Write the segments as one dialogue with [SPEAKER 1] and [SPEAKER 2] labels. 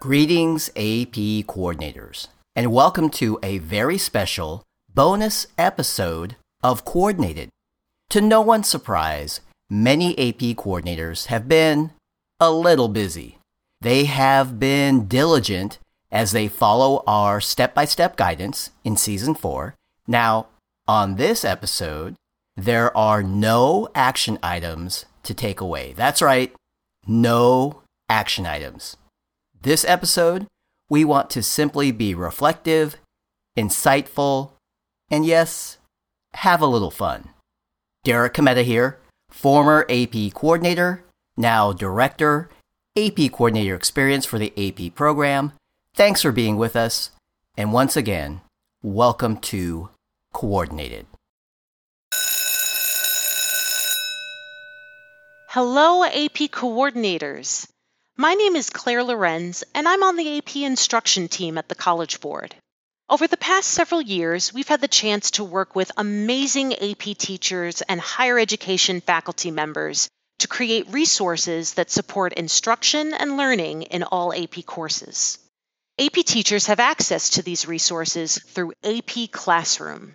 [SPEAKER 1] Greetings, AP coordinators, and welcome to a very special bonus episode of Coordinated. To no one's surprise, many AP coordinators have been a little busy. They have been diligent as they follow our step by step guidance in season four. Now, on this episode, there are no action items to take away. That's right, no action items. This episode, we want to simply be reflective, insightful, and yes, have a little fun. Derek Cometa here, former AP coordinator, now director, AP coordinator experience for the AP program. Thanks for being with us. And once again, welcome to Coordinated.
[SPEAKER 2] Hello, AP coordinators. My name is Claire Lorenz, and I'm on the AP instruction team at the College Board. Over the past several years, we've had the chance to work with amazing AP teachers and higher education faculty members to create resources that support instruction and learning in all AP courses. AP teachers have access to these resources through AP Classroom.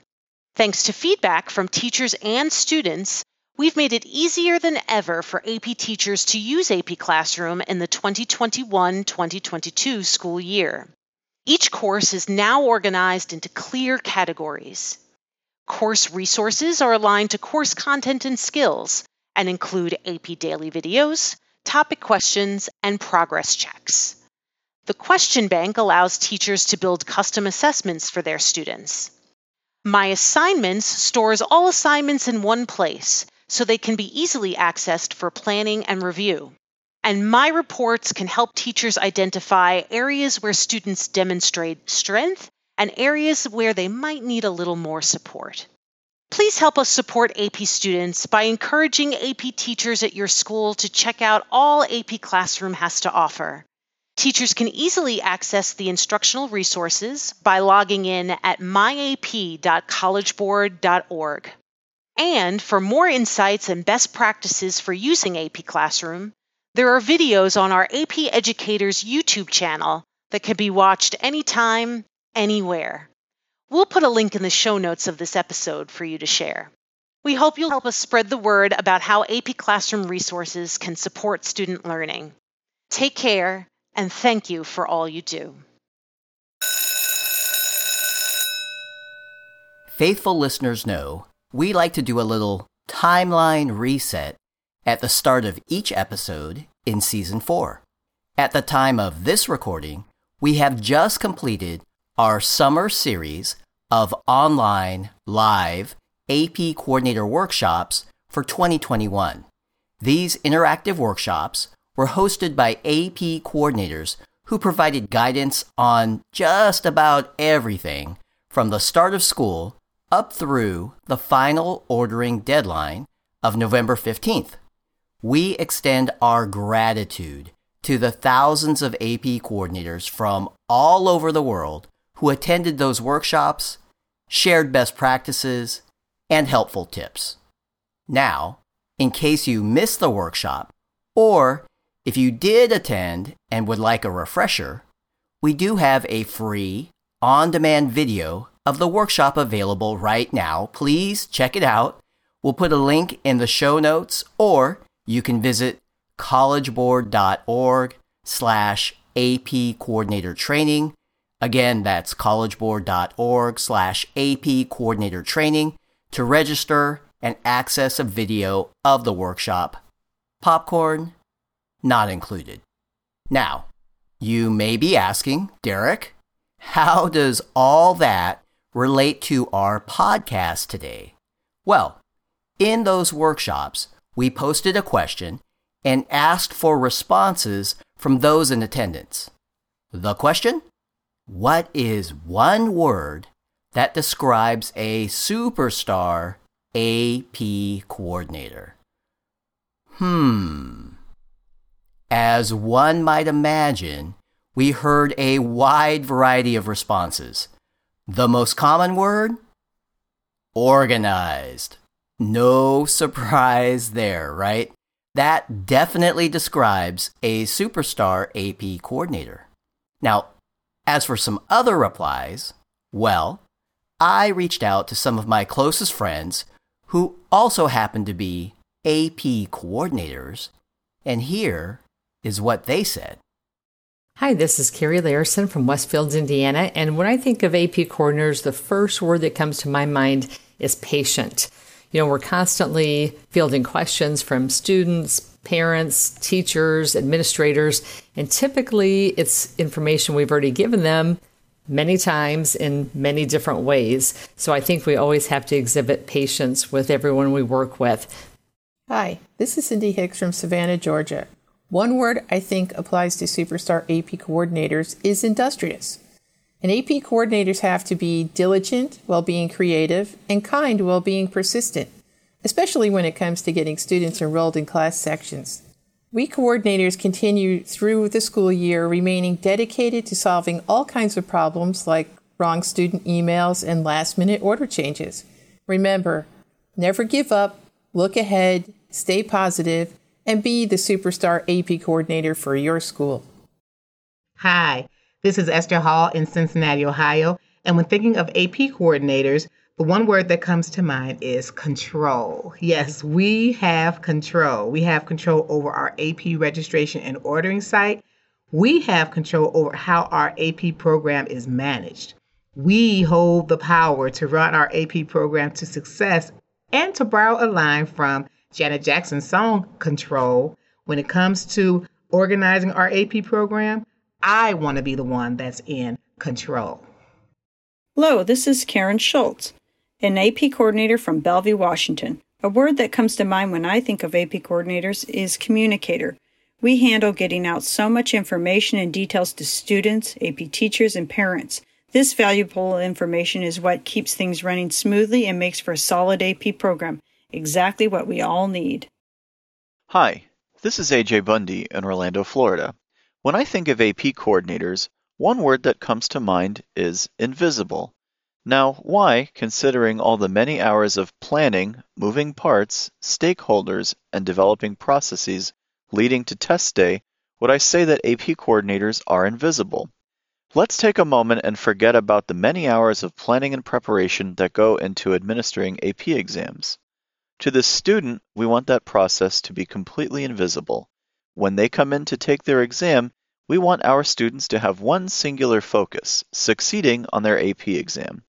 [SPEAKER 2] Thanks to feedback from teachers and students, we've made it easier than ever for AP teachers to use AP Classroom in the 2021 2022 school year. Each course is now organized into clear categories. Course resources are aligned to course content and skills and include AP daily videos, topic questions, and progress checks. The question bank allows teachers to build custom assessments for their students. My Assignments stores all assignments in one place so they can be easily accessed for planning and review. And My Reports can help teachers identify areas where students demonstrate strength and areas where they might need a little more support. Please help us support AP students by encouraging AP teachers at your school to check out all AP Classroom has to offer. Teachers can easily access the instructional resources by logging in at myap.collegeboard.org. And for more insights and best practices for using AP Classroom, there are videos on our AP Educators YouTube channel that can be watched anytime, anywhere. We'll put a link in the show notes of this episode for you to share. We hope you'll help us spread the word about how AP Classroom resources can support student learning. Take care and thank you for all you do.
[SPEAKER 1] Faithful listeners know we like to do a little timeline reset at the start of each episode in season 4. At the time of this recording, we have just completed our summer series of online live AP coordinator workshops for 2021. These interactive workshops were hosted by AP coordinators who provided guidance on just about everything from the start of school up through the final ordering deadline of November 15th. We extend our gratitude to the thousands of AP coordinators from all over the world who attended those workshops, shared best practices, and helpful tips. Now, in case you missed the workshop, or if you did attend and would like a refresher, we do have a free on demand video of the workshop available right now. Please check it out. We'll put a link in the show notes or you can visit collegeboard.org slash AP coordinator training. Again, that's collegeboard.org slash AP coordinator training to register and access a video of the workshop. Popcorn, not included. Now, you may be asking, Derek, how does all that relate to our podcast today? Well, in those workshops, we posted a question and asked for responses from those in attendance. The question? What is one word that describes a superstar AP coordinator? Hmm. As one might imagine, we heard a wide variety of responses. The most common word? Organized. No surprise there, right? That definitely describes a superstar AP coordinator. Now, as for some other replies, well, I reached out to some of my closest friends who also happen to be AP coordinators, and here is what they said.
[SPEAKER 3] Hi, this is Carrie Larison from Westfields, Indiana. And when I think of AP coordinators, the first word that comes to my mind is patient. You know, we're constantly fielding questions from students, parents, teachers, administrators, and typically it's information we've already given them many times in many different ways. So I think we always have to exhibit patience with everyone we work with.
[SPEAKER 4] Hi, this is Cindy Hicks from Savannah, Georgia. One word I think applies to Superstar AP coordinators is industrious. And AP coordinators have to be diligent while being creative and kind while being persistent, especially when it comes to getting students enrolled in class sections. We coordinators continue through the school year remaining dedicated to solving all kinds of problems like wrong student emails and last minute order changes. Remember, never give up, look ahead, stay positive, and be the superstar AP coordinator for your school.
[SPEAKER 5] Hi, this is Esther Hall in Cincinnati, Ohio. And when thinking of AP coordinators, the one word that comes to mind is control. Yes, we have control. We have control over our AP registration and ordering site. We have control over how our AP program is managed. We hold the power to run our AP program to success and to borrow a line from Janet Jackson's song Control. When it comes to organizing our AP program, I want to be the one that's in control.
[SPEAKER 6] Hello, this is Karen Schultz an AP coordinator from Bellevue, Washington. A word that comes to mind when I think of AP coordinators is communicator. We handle getting out so much information and details to students, AP teachers, and parents. This valuable information is what keeps things running smoothly and makes for a solid AP program. Exactly what we all need.
[SPEAKER 7] Hi, this is AJ Bundy in Orlando, Florida. When I think of AP coordinators, one word that comes to mind is invisible. Now, why, considering all the many hours of planning, moving parts, stakeholders, and developing processes leading to test day, would I say that AP coordinators are invisible? Let's take a moment and forget about the many hours of planning and preparation that go into administering AP exams. To the student, we want that process to be completely invisible. When they come in to take their exam, we want our students to have one singular focus, succeeding on their AP exam.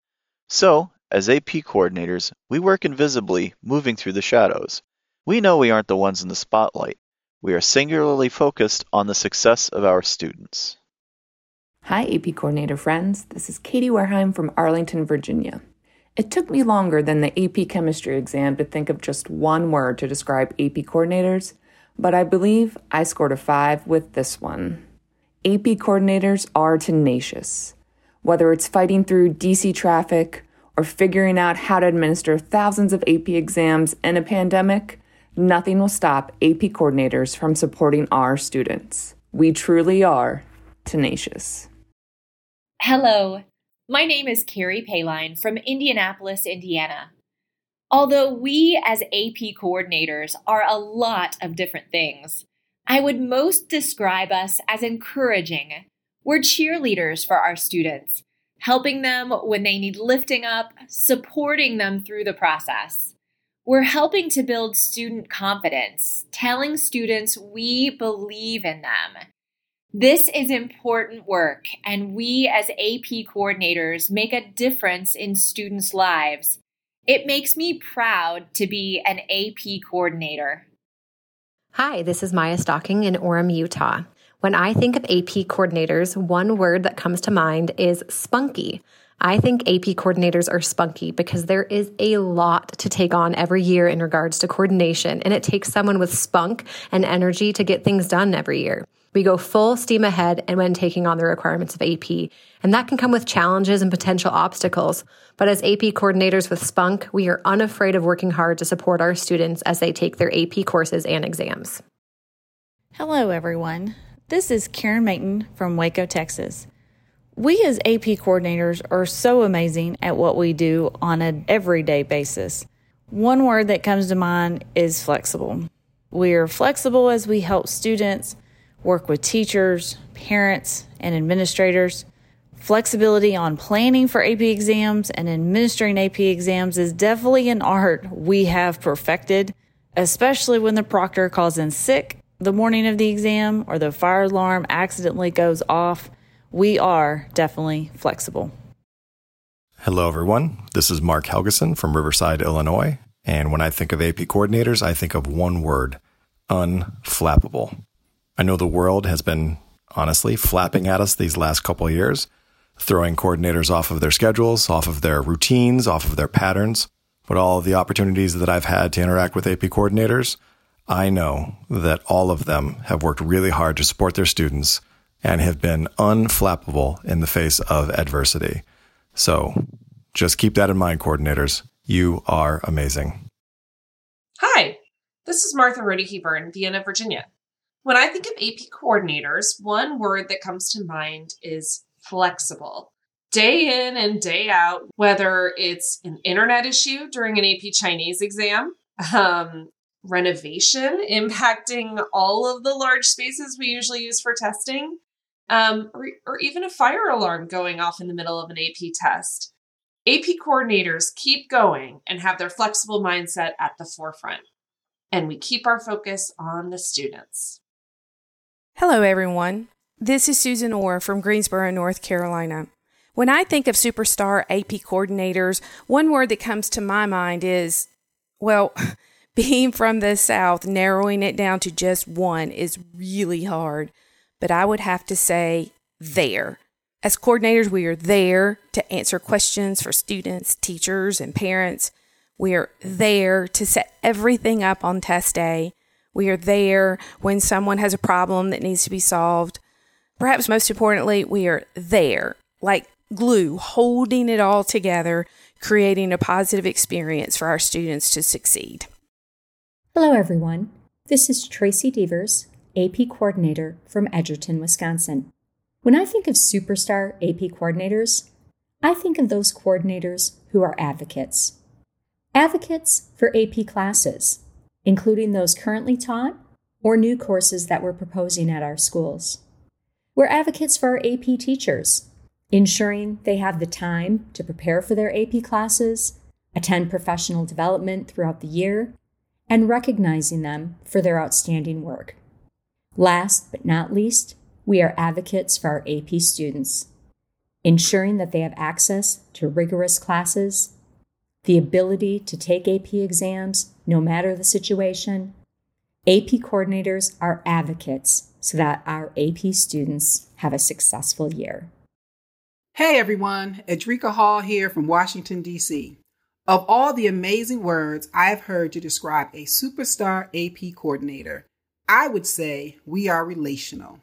[SPEAKER 7] So, as AP coordinators, we work invisibly, moving through the shadows. We know we aren't the ones in the spotlight. We are singularly focused on the success of our students.
[SPEAKER 8] Hi, AP coordinator friends. This is Katie Wareheim from Arlington, Virginia. It took me longer than the AP chemistry exam to think of just one word to describe AP coordinators, but I believe I scored a five with this one. AP coordinators are tenacious whether it's fighting through DC traffic or figuring out how to administer thousands of AP exams in a pandemic, nothing will stop AP coordinators from supporting our students. We truly are tenacious.
[SPEAKER 9] Hello, my name is Carrie Payline from Indianapolis, Indiana. Although we as AP coordinators are a lot of different things, I would most describe us as encouraging we're cheerleaders for our students, helping them when they need lifting up, supporting them through the process. We're helping to build student confidence, telling students we believe in them. This is important work, and we as AP coordinators make a difference in students' lives. It makes me proud to be an AP coordinator.
[SPEAKER 10] Hi, this is Maya Stocking in Orem, Utah. When I think of AP coordinators, one word that comes to mind is spunky. I think AP coordinators are spunky because there is a lot to take on every year in regards to coordination, and it takes someone with spunk and energy to get things done every year. We go full steam ahead and when taking on the requirements of AP, and that can come with challenges and potential obstacles. But as AP coordinators with spunk, we are unafraid of working hard to support our students as they take their AP courses and exams.
[SPEAKER 11] Hello, everyone. This is Karen Mayton from Waco, Texas. We as AP coordinators are so amazing at what we do on an everyday basis. One word that comes to mind is flexible. We are flexible as we help students work with teachers, parents, and administrators. Flexibility on planning for AP exams and administering AP exams is definitely an art we have perfected, especially when the proctor calls in sick the morning of the exam or the fire alarm accidentally goes off. We are definitely flexible.
[SPEAKER 12] Hello, everyone. This is Mark Helgeson from Riverside, Illinois. And when I think of AP coordinators, I think of one word unflappable. I know the world has been honestly flapping at us these last couple years, throwing coordinators off of their schedules, off of their routines, off of their patterns. But all of the opportunities that I've had to interact with AP coordinators, I know that all of them have worked really hard to support their students and have been unflappable in the face of adversity. So just keep that in mind, coordinators. You are amazing.
[SPEAKER 13] Hi, this is Martha Rodeheber in Vienna, Virginia. When I think of AP coordinators, one word that comes to mind is flexible. Day in and day out, whether it's an internet issue during an AP Chinese exam, um, renovation impacting all of the large spaces we usually use for testing, um, or, or even a fire alarm going off in the middle of an AP test. AP coordinators keep going and have their flexible mindset at the forefront. And we keep our focus on the students.
[SPEAKER 14] Hello, everyone. This is Susan Orr from Greensboro, North Carolina. When I think of superstar AP coordinators, one word that comes to my mind is, well, being from the South, narrowing it down to just one is really hard but I would have to say there. As coordinators, we are there to answer questions for students, teachers, and parents. We are there to set everything up on test day. We are there when someone has a problem that needs to be solved. Perhaps most importantly, we are there, like glue, holding it all together, creating a positive experience for our students to succeed.
[SPEAKER 15] Hello, everyone. This is Tracy Devers, AP coordinator from Edgerton, Wisconsin. When I think of superstar AP coordinators, I think of those coordinators who are advocates. Advocates for AP classes, including those currently taught or new courses that we're proposing at our schools. We're advocates for our AP teachers, ensuring they have the time to prepare for their AP classes, attend professional development throughout the year, and recognizing them for their outstanding work. Last but not least, we are advocates for our AP students, ensuring that they have access to rigorous classes, the ability to take AP exams no matter the situation. AP coordinators are advocates so that our AP students have a successful year.
[SPEAKER 16] Hey everyone, Edrika Hall here from Washington, D.C. Of all the amazing words I've heard to describe a superstar AP coordinator, I would say we are relational.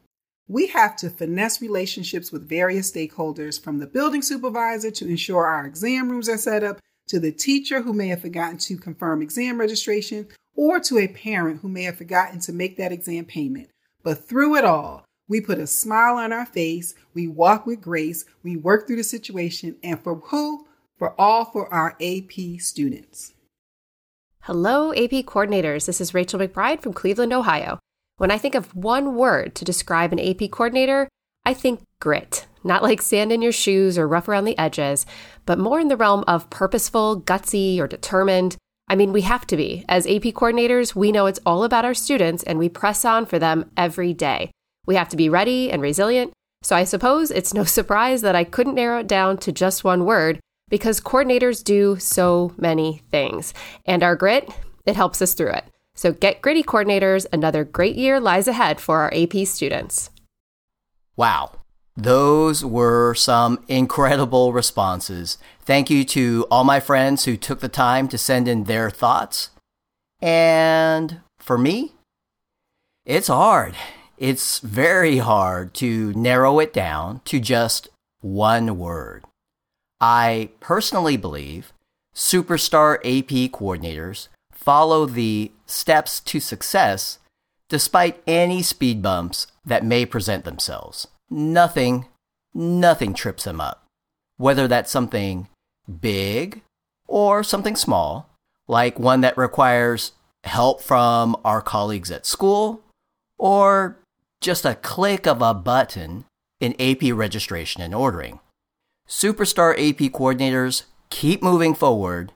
[SPEAKER 16] We have to finesse relationships with various stakeholders, from the building supervisor to ensure our exam rooms are set up, to the teacher who may have forgotten to confirm exam registration, or to a parent who may have forgotten to make that exam payment. But through it all, we put a smile on our face, we walk with grace, we work through the situation, and for who? For all for our AP students.
[SPEAKER 17] Hello, AP coordinators. This is Rachel McBride from Cleveland, Ohio. When I think of one word to describe an AP coordinator, I think grit. Not like sand in your shoes or rough around the edges, but more in the realm of purposeful, gutsy, or determined. I mean, we have to be. As AP coordinators, we know it's all about our students and we press on for them every day. We have to be ready and resilient. So I suppose it's no surprise that I couldn't narrow it down to just one word because coordinators do so many things. And our grit, it helps us through it. So get gritty, coordinators. Another great year lies ahead for our AP students.
[SPEAKER 1] Wow. Those were some incredible responses. Thank you to all my friends who took the time to send in their thoughts. And for me, it's hard. It's very hard to narrow it down to just one word. I personally believe superstar AP coordinators follow the steps to success despite any speed bumps that may present themselves. Nothing, nothing trips them up. Whether that's something big or something small, like one that requires help from our colleagues at school, or just a click of a button in AP registration and ordering. Superstar AP coordinators keep moving forward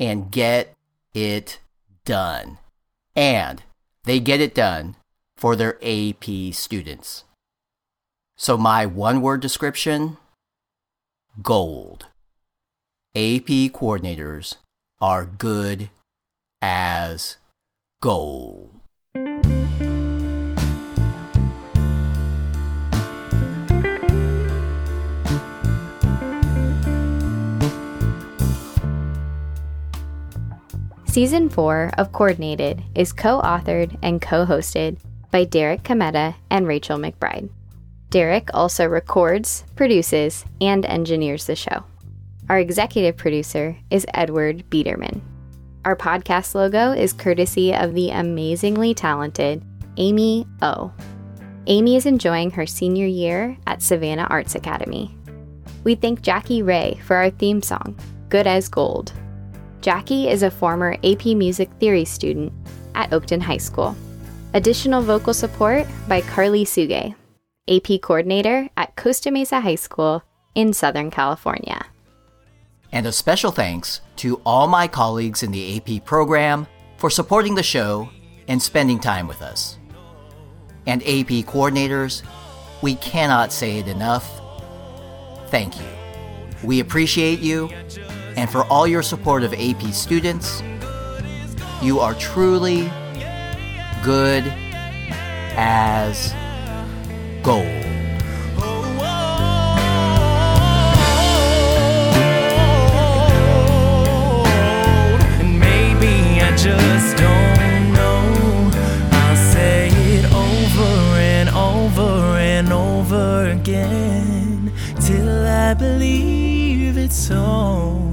[SPEAKER 1] and get it done. And they get it done for their AP students. So, my one word description gold. AP coordinators are good as gold.
[SPEAKER 18] Season 4 of Coordinated is co authored and co hosted by Derek Cometa and Rachel McBride. Derek also records, produces, and engineers the show. Our executive producer is Edward Biederman. Our podcast logo is courtesy of the amazingly talented Amy O. Amy is enjoying her senior year at Savannah Arts Academy. We thank Jackie Ray for our theme song, Good as Gold. Jackie is a former AP Music Theory student at Oakton High School. Additional vocal support by Carly Suge, AP coordinator at Costa Mesa High School in Southern California.
[SPEAKER 1] And a special thanks to all my colleagues in the AP program for supporting the show and spending time with us. And AP coordinators, we cannot say it enough. Thank you. We appreciate you and for all your support of AP students. You are truly good as gold.
[SPEAKER 19] Maybe I just don't know. I'll say it over and over and over again till I believe it's so.